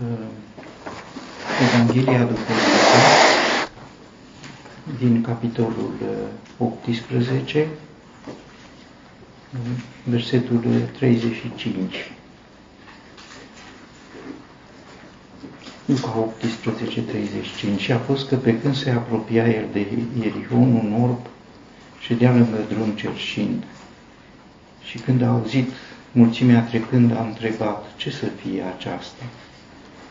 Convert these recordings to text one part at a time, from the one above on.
uh, Evanghelia după Luca, din capitolul 18, versetul 35. Luca 18, 35. Și a fost că pe când se apropia el de Ierihon, un orb ședea lângă drum cerșind. Și când a auzit mulțimea trecând, a întrebat, ce să fie aceasta?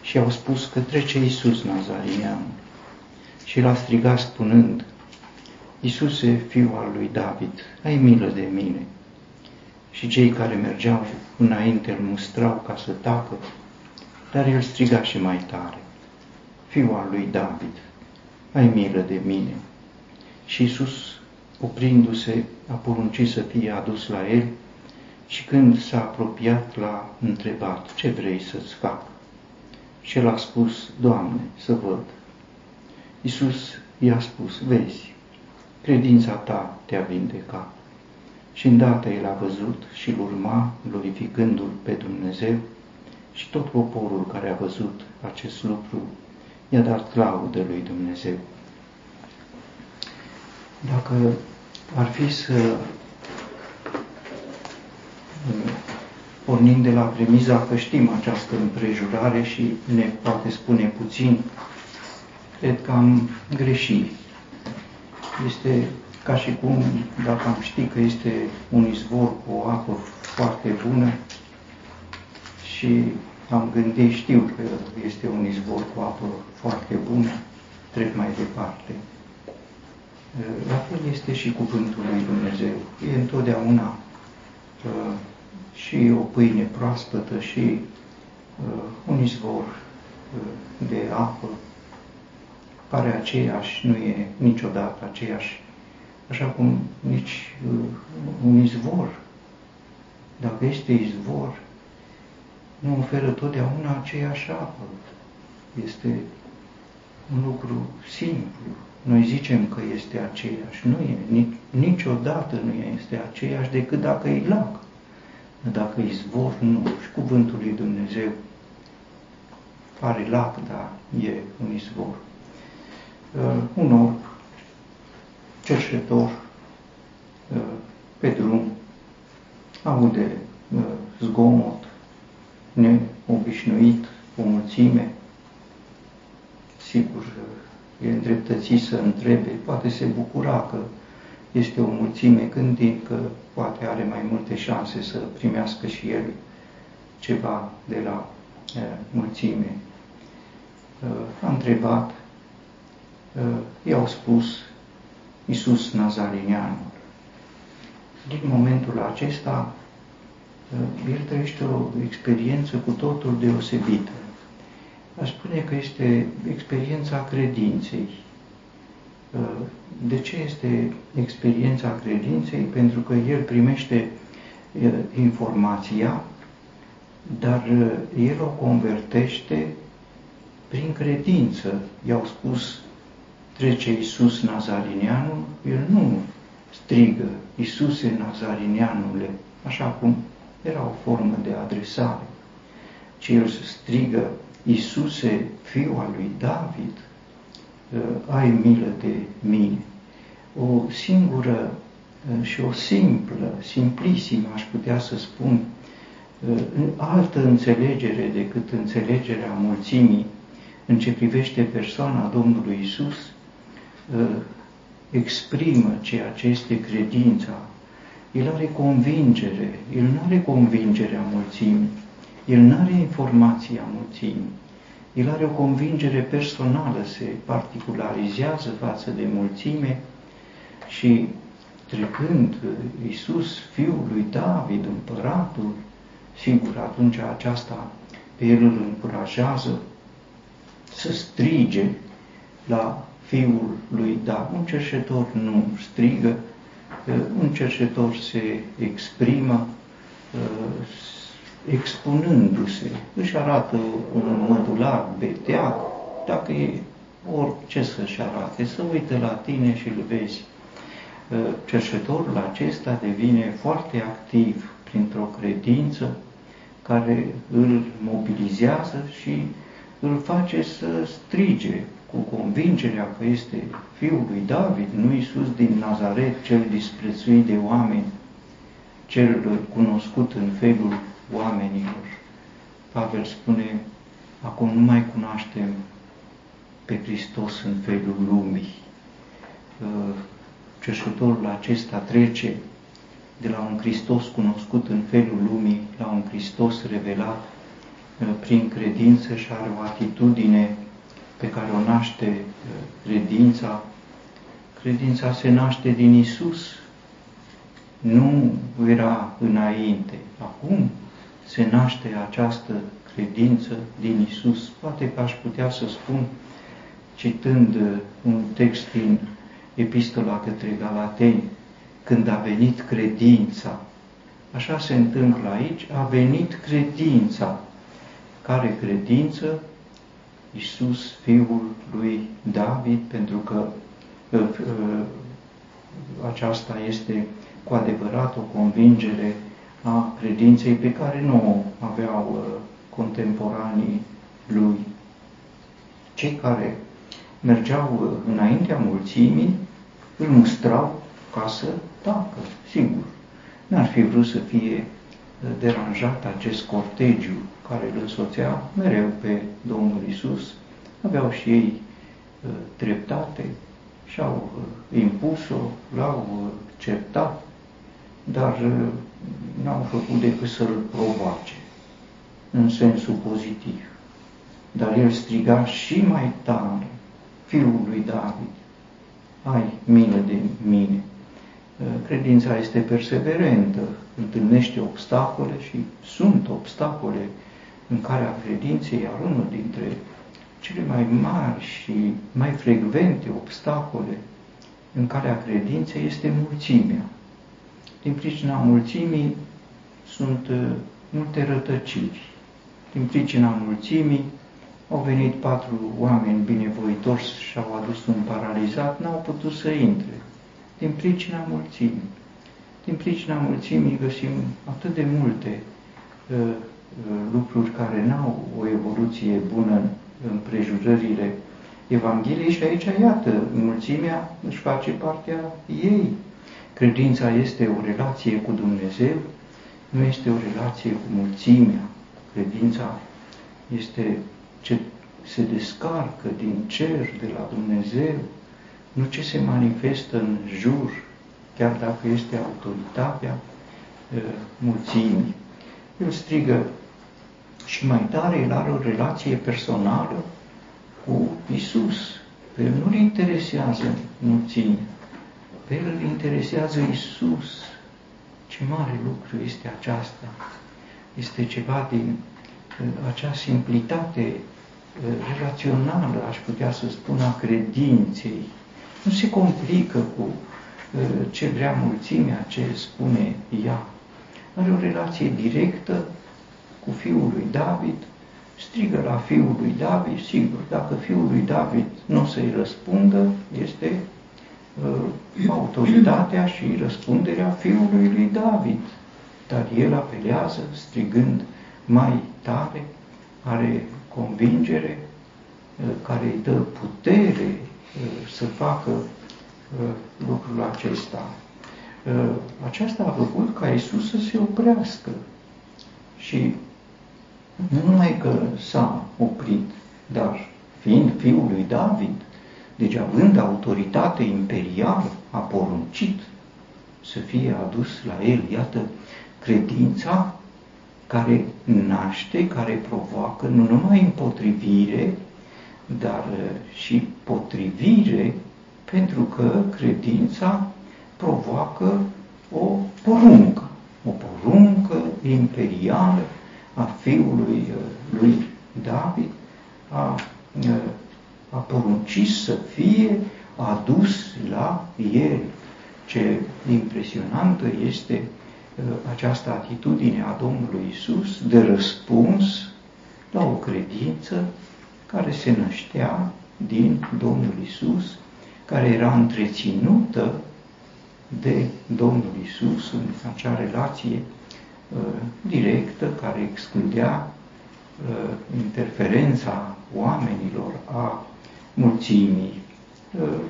Și au spus că trece Iisus Nazarinean. Și l-a strigat spunând, Iisuse, fiul al lui David, ai milă de mine. Și cei care mergeau înainte îl mustrau ca să tacă, dar el striga și mai tare, Fiul al lui David, ai milă de mine. Și Iisus, oprindu-se, a poruncit să fie adus la el și când s-a apropiat, l-a întrebat, ce vrei să-ți fac? Și el a spus, Doamne, să văd. Iisus i-a spus, vezi, credința ta te-a vindecat. Și îndată el a văzut și îl urma, glorificându-l pe Dumnezeu, și tot poporul care a văzut acest lucru i-a dat laudă lui Dumnezeu. Dacă ar fi să pornim de la premiza că știm această împrejurare și ne poate spune puțin, cred că am greșit. Este ca și cum, dacă am ști că este un izvor cu o apă foarte bună și am gândit, știu că este un izvor cu apă foarte bună, trec mai departe. La fel este și cuvântul lui Dumnezeu. E întotdeauna uh, și o pâine proaspătă și uh, un izvor uh, de apă care aceeași nu e niciodată aceeași, așa cum nici uh, un izvor, dacă este izvor, nu oferă totdeauna aceeași apă. Este un lucru simplu. Noi zicem că este aceeași. Nu e. Niciodată nu este aceeași decât dacă e lac. Dacă izvor, nu. Și cuvântul lui Dumnezeu are lac, dar e un izvor. Uh, un orb cerșetor uh, pe drum aude uh, zgomot neobișnuit, o mulțime, sigur, e îndreptățit să întrebe, poate se bucura că este o mulțime, gândind că poate are mai multe șanse să primească și el ceva de la uh, mulțime. Uh, a întrebat, uh, i-au spus Iisus Nazarineanul. Din momentul acesta, el trăiește o experiență cu totul deosebită. Aș spune că este experiența credinței. De ce este experiența credinței? Pentru că el primește informația, dar el o convertește prin credință. I-au spus, trece Iisus Nazarineanul, el nu strigă, Iisuse Nazarineanule, așa cum era o formă de adresare, ci el strigă, Iisuse, fiul al lui David, uh, ai milă de mine. O singură uh, și o simplă, simplisimă, aș putea să spun, uh, altă înțelegere decât înțelegerea mulțimii în ce privește persoana Domnului Isus, exprimă ceea ce este credința. El are convingere, el nu are convingerea mulțimii, el nu are informația mulțimii, el are o convingere personală, se particularizează față de mulțime și trecând Iisus, fiul lui David, împăratul, sigur, atunci aceasta pe el îl încurajează să strige la fiul lui David. Un cerșetor nu strigă, un cercetor se exprimă uh, expunându-se, își arată un mădular beteac, dacă e orice să-și arate, să uite la tine și îl vezi. Uh, cercetorul acesta devine foarte activ printr-o credință care îl mobilizează și îl face să strige cu convingerea că este Fiul lui David, nu Iisus din Nazaret, cel disprețuit de oameni, cel cunoscut în felul oamenilor. Pavel spune, acum nu mai cunoaștem pe Hristos în felul lumii. Cerșătorul acesta trece de la un Hristos cunoscut în felul lumii la un Hristos revelat prin credință și are o atitudine pe care o naște uh, credința. Credința se naște din Isus, nu era înainte. Acum se naște această credință din Isus. Poate că aș putea să spun, citând uh, un text din Epistola către Galateni, când a venit credința. Așa se întâmplă aici, a venit credința. Care credință? Iisus, fiul lui David, pentru că uh, uh, aceasta este cu adevărat o convingere a credinței pe care nu o aveau uh, contemporanii lui. Cei care mergeau înaintea mulțimii îl mustrau ca să tacă, sigur. N-ar fi vrut să fie deranjat acest cortegiu care îl însoțea mereu pe Domnul Isus, aveau și ei uh, dreptate și-au uh, impus-o, l-au uh, certat, dar n-au făcut decât să-l provoace în sensul pozitiv. Dar el striga și mai tare, fiul lui David, ai milă de mine. Credința este perseverentă, întâlnește obstacole și sunt obstacole în care a credinței, iar unul dintre cele mai mari și mai frecvente obstacole în care a credinței este mulțimea. Din pricina mulțimii sunt uh, multe rătăciri. Din pricina mulțimii au venit patru oameni binevoitori și au adus un paralizat, n-au putut să intre. Din pricina mulțimii. Din pricina mulțimii găsim atât de multe uh, lucruri care n-au o evoluție bună în împrejurările Evangheliei și aici, iată, mulțimea își face partea ei. Credința este o relație cu Dumnezeu, nu este o relație cu mulțimea. Credința este ce se descarcă din cer de la Dumnezeu, nu ce se manifestă în jur, chiar dacă este autoritatea uh, mulțimii. El strigă și mai tare el are o relație personală cu Isus. Pe el nu-l interesează mulțimea, pe el îl interesează Isus. Ce mare lucru este aceasta! Este ceva din uh, acea simplitate uh, relațională, aș putea să spun, a credinței. Nu se complică cu uh, ce vrea mulțimea, ce spune ea. Are o relație directă cu fiul lui David, strigă la fiul lui David, sigur, dacă fiul lui David nu să-i răspundă, este uh, autoritatea și răspunderea fiului lui David. Dar el apelează strigând mai tare, are convingere uh, care îi dă putere uh, să facă uh, lucrul acesta. Uh, aceasta a făcut ca Isus să se oprească și nu numai că s-a oprit, dar fiind fiul lui David, deci având autoritate imperială, a poruncit să fie adus la el, iată, credința care naște, care provoacă nu numai împotrivire, dar uh, și potrivire, pentru că credința provoacă o poruncă, o poruncă imperială a fiului uh, lui David, a, uh, a poruncit să fie adus la el. Ce impresionantă este uh, această atitudine a Domnului Isus de răspuns la o credință care se năștea din Domnul Isus, care era întreținută de Domnul Isus în acea relație Uh, directă care excludea uh, interferența oamenilor, a mulțimii.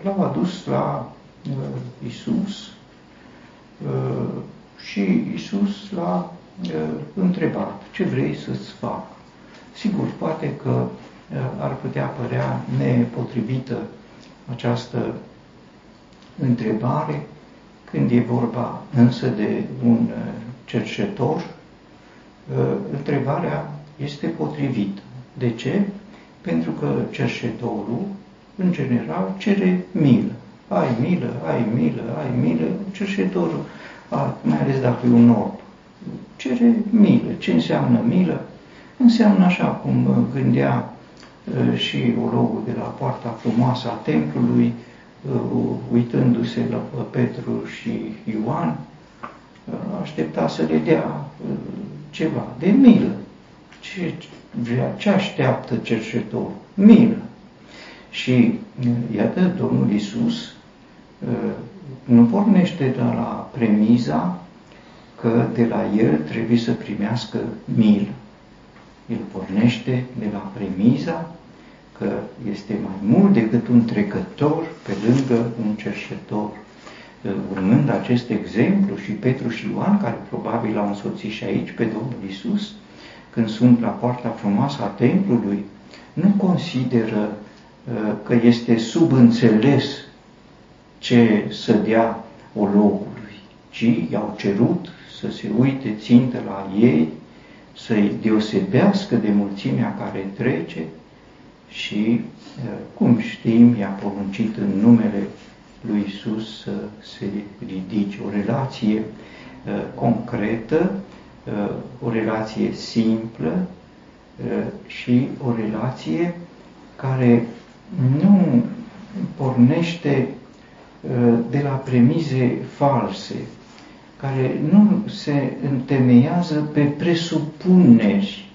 L-au adus la Isus și Isus l-a întrebat, ce vrei să-ți fac? Sigur, poate că ar putea părea nepotrivită această întrebare când e vorba însă de un cercetor, întrebarea este potrivită. De ce? Pentru că cercetorul, în general, cere milă. Ai milă, ai milă, ai milă. Cercetorul, mai ales dacă e un orb, cere milă. Ce înseamnă milă? Înseamnă așa cum gândea și ologul de la poarta frumoasă a templului, uitându-se la Petru și Ioan, aștepta să le dea ceva de milă. Ce, vrea, ce așteaptă cercetorul? Milă. Și iată, Domnul Isus nu pornește de la premiza că de la el trebuie să primească milă. El pornește de la premiza că este mai mult decât un trecător pe lângă un cerșetor. Urmând acest exemplu și Petru și Ioan, care probabil au însoțit și aici pe Domnul Isus, când sunt la poarta frumoasă a templului, nu consideră uh, că este subînțeles ce să dea ologului, ci i-au cerut să se uite țintă la ei, să-i deosebească de mulțimea care trece și, cum știm, i-a poruncit în numele lui Isus să se ridice o relație concretă, o relație simplă și o relație care nu pornește de la premize false, care nu se întemeiază pe presupuneri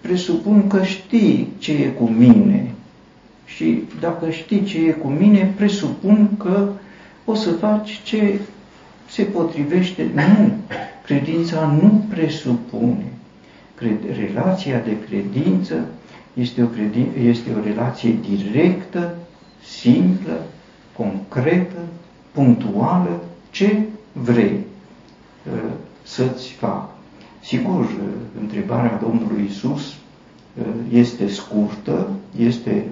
presupun că știi ce e cu mine. Și dacă știi ce e cu mine, presupun că o să faci ce se potrivește. Nu, credința nu presupune. Cred, relația de credință este o, credin, este o relație directă, simplă, concretă, punctuală, ce vrei uh, să-ți fac. Sigur, întrebarea Domnului Isus uh, este scurtă, este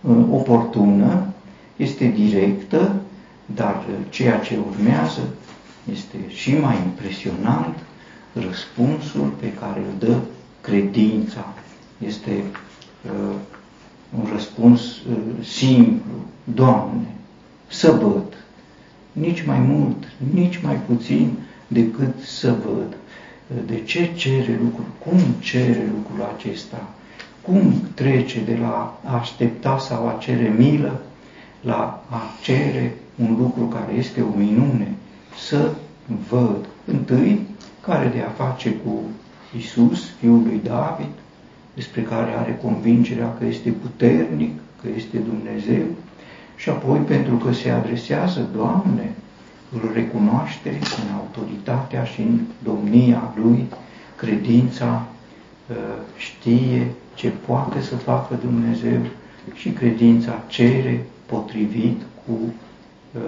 uh, oportună, este directă, dar uh, ceea ce urmează este și mai impresionant, răspunsul pe care îl dă credința. Este uh, un răspuns uh, simplu, Doamne, să văd, nici mai mult, nici mai puțin decât să văd. De ce cere lucrul? Cum cere lucrul acesta? Cum trece de la a aștepta sau a cere milă la a cere un lucru care este o minune? Să văd. Întâi, care de a face cu Isus, fiul lui David, despre care are convingerea că este puternic, că este Dumnezeu, și apoi pentru că se adresează, Doamne, îl recunoaște în autoritatea și în domnia lui, credința uh, știe ce poate să facă Dumnezeu și credința cere potrivit cu uh,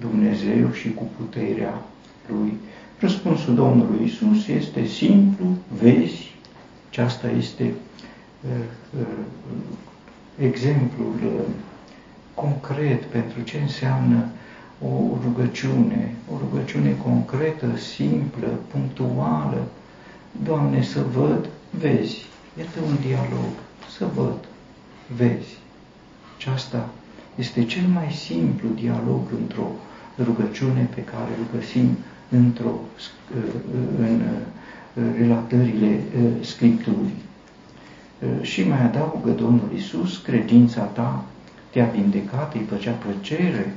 Dumnezeu și cu puterea lui. Răspunsul Domnului Isus este simplu, vezi, și asta este uh, exemplul concret pentru ce înseamnă o rugăciune, o rugăciune concretă, simplă, punctuală. Doamne, să văd, vezi. Iată un dialog, să văd, vezi. Și asta este cel mai simplu dialog într-o rugăciune pe care îl găsim într-o, în relatările Scripturii. Și mai adaugă Domnul Isus, credința ta te-a vindecat, îi făcea plăcere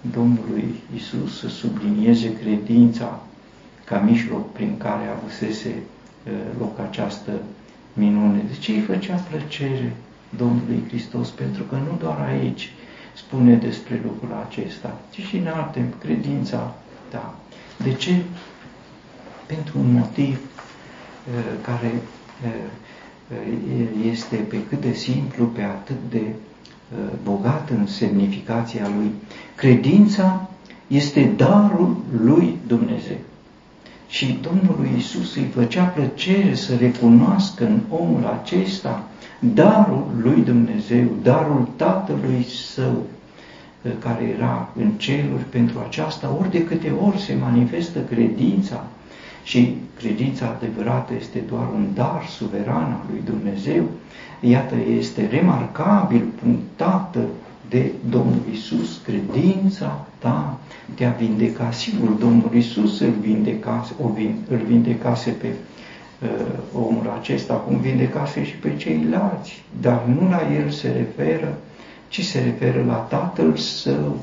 Domnului Isus să sublinieze credința ca mijloc prin care avusese loc această minune. De ce îi făcea plăcere Domnului Hristos? Pentru că nu doar aici spune despre lucrul acesta, ci și în alte, credința ta. De ce? Pentru un motiv care este pe cât de simplu, pe atât de bogat în semnificația lui. Credința este darul lui Dumnezeu. Și Domnul Iisus îi făcea plăcere să recunoască în omul acesta darul lui Dumnezeu, darul Tatălui Său, care era în ceruri pentru aceasta, ori de câte ori se manifestă credința și credința adevărată este doar un dar suveran al lui Dumnezeu, iată, este remarcabil, punctată de Domnul Isus, credința ta. Te-a vindecat. Sigur, Domnul Isus îl vindecase, o, îl vindecase pe uh, omul acesta, cum vindecase și pe ceilalți, dar nu la el se referă, ci se referă la Tatăl Său,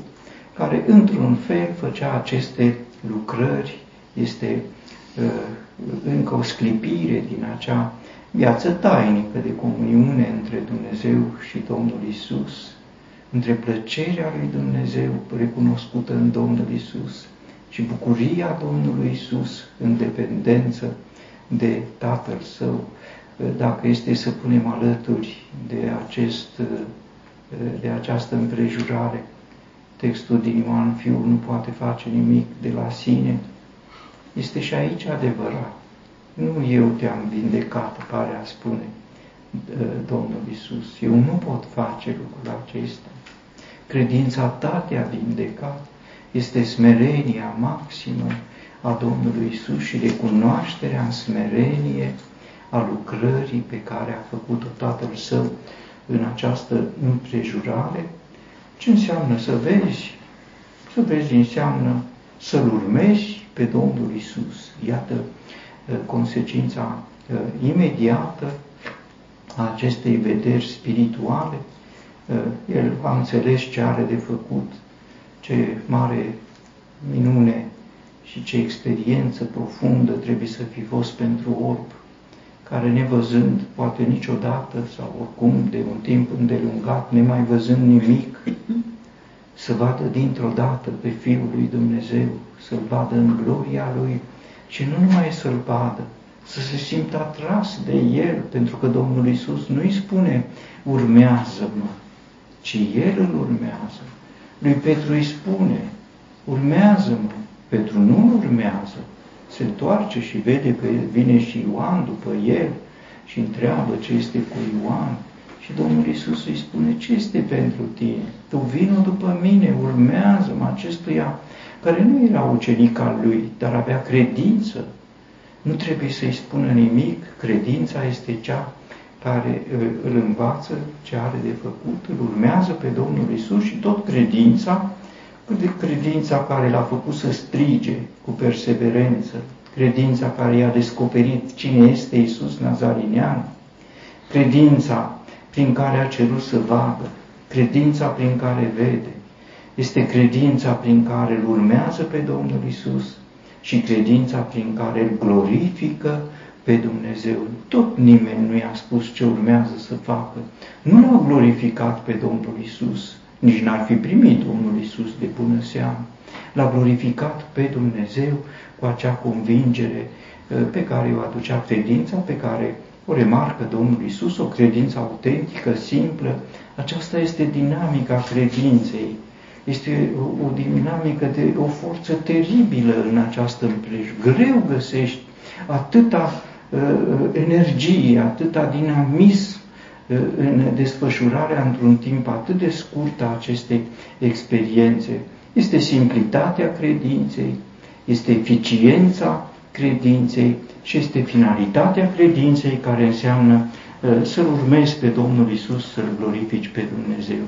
care într-un fel făcea aceste lucrări, este uh, încă o sclipire din acea viață tainică de comuniune între Dumnezeu și Domnul Isus, între plăcerea lui Dumnezeu recunoscută în Domnul Isus și bucuria Domnului Isus în dependență de Tatăl Său, dacă este să punem alături de, acest, de această împrejurare, textul din Ioan, Fiul nu poate face nimic de la sine, este și aici adevărat. Nu eu te-am vindecat, pare a spune Domnul Isus. Eu nu pot face lucrul acesta. Credința ta te-a vindecat. Este smerenia maximă a Domnului Isus și recunoașterea în smerenie a lucrării pe care a făcut-o Tatăl Său în această împrejurare. Ce înseamnă să vezi? Să vezi înseamnă să-L urmezi pe Domnul Isus. Iată uh, consecința uh, imediată a acestei vederi spirituale Eh, el a înțeles ce are de făcut, ce mare minune și ce experiență profundă trebuie să fi fost pentru orb, care nevăzând poate niciodată sau oricum de un timp îndelungat, nemai văzând nimic, să vadă dintr-o dată pe Fiul lui Dumnezeu, să-L vadă în gloria Lui și nu numai să-L vadă, să se simtă atras de El, pentru că Domnul Isus nu îi spune, urmează-mă, ci el îl urmează. Lui Petru îi spune, urmează-mă. Petru nu urmează. Se întoarce și vede că vine și Ioan după el și întreabă ce este cu Ioan. Și Domnul Isus îi spune, ce este pentru tine? Tu vină după mine, urmează-mă acestuia care nu era ucenic al lui, dar avea credință. Nu trebuie să-i spună nimic, credința este cea care îl învață ce are de făcut, îl urmează pe Domnul Isus și tot credința, de credința care l-a făcut să strige cu perseverență, credința care i-a descoperit cine este Isus Nazarinean, credința prin care a cerut să vadă, credința prin care vede, este credința prin care îl urmează pe Domnul Isus și credința prin care îl glorifică pe Dumnezeu. Tot nimeni nu i-a spus ce urmează să facă. Nu l-a glorificat pe Domnul Isus, nici n-ar fi primit Domnul Isus de bună seamă. L-a glorificat pe Dumnezeu cu acea convingere uh, pe care o aducea credința, pe care o remarcă Domnul Isus, o credință autentică, simplă. Aceasta este dinamica credinței. Este o, o dinamică de o forță teribilă în această împrejur. Greu găsești atâta Uh, energie, atâta dinamism uh, în desfășurarea într-un timp atât de scurt a acestei experiențe. Este simplitatea credinței, este eficiența credinței și este finalitatea credinței care înseamnă uh, să-L urmezi pe Domnul Isus, să-L glorifici pe Dumnezeu.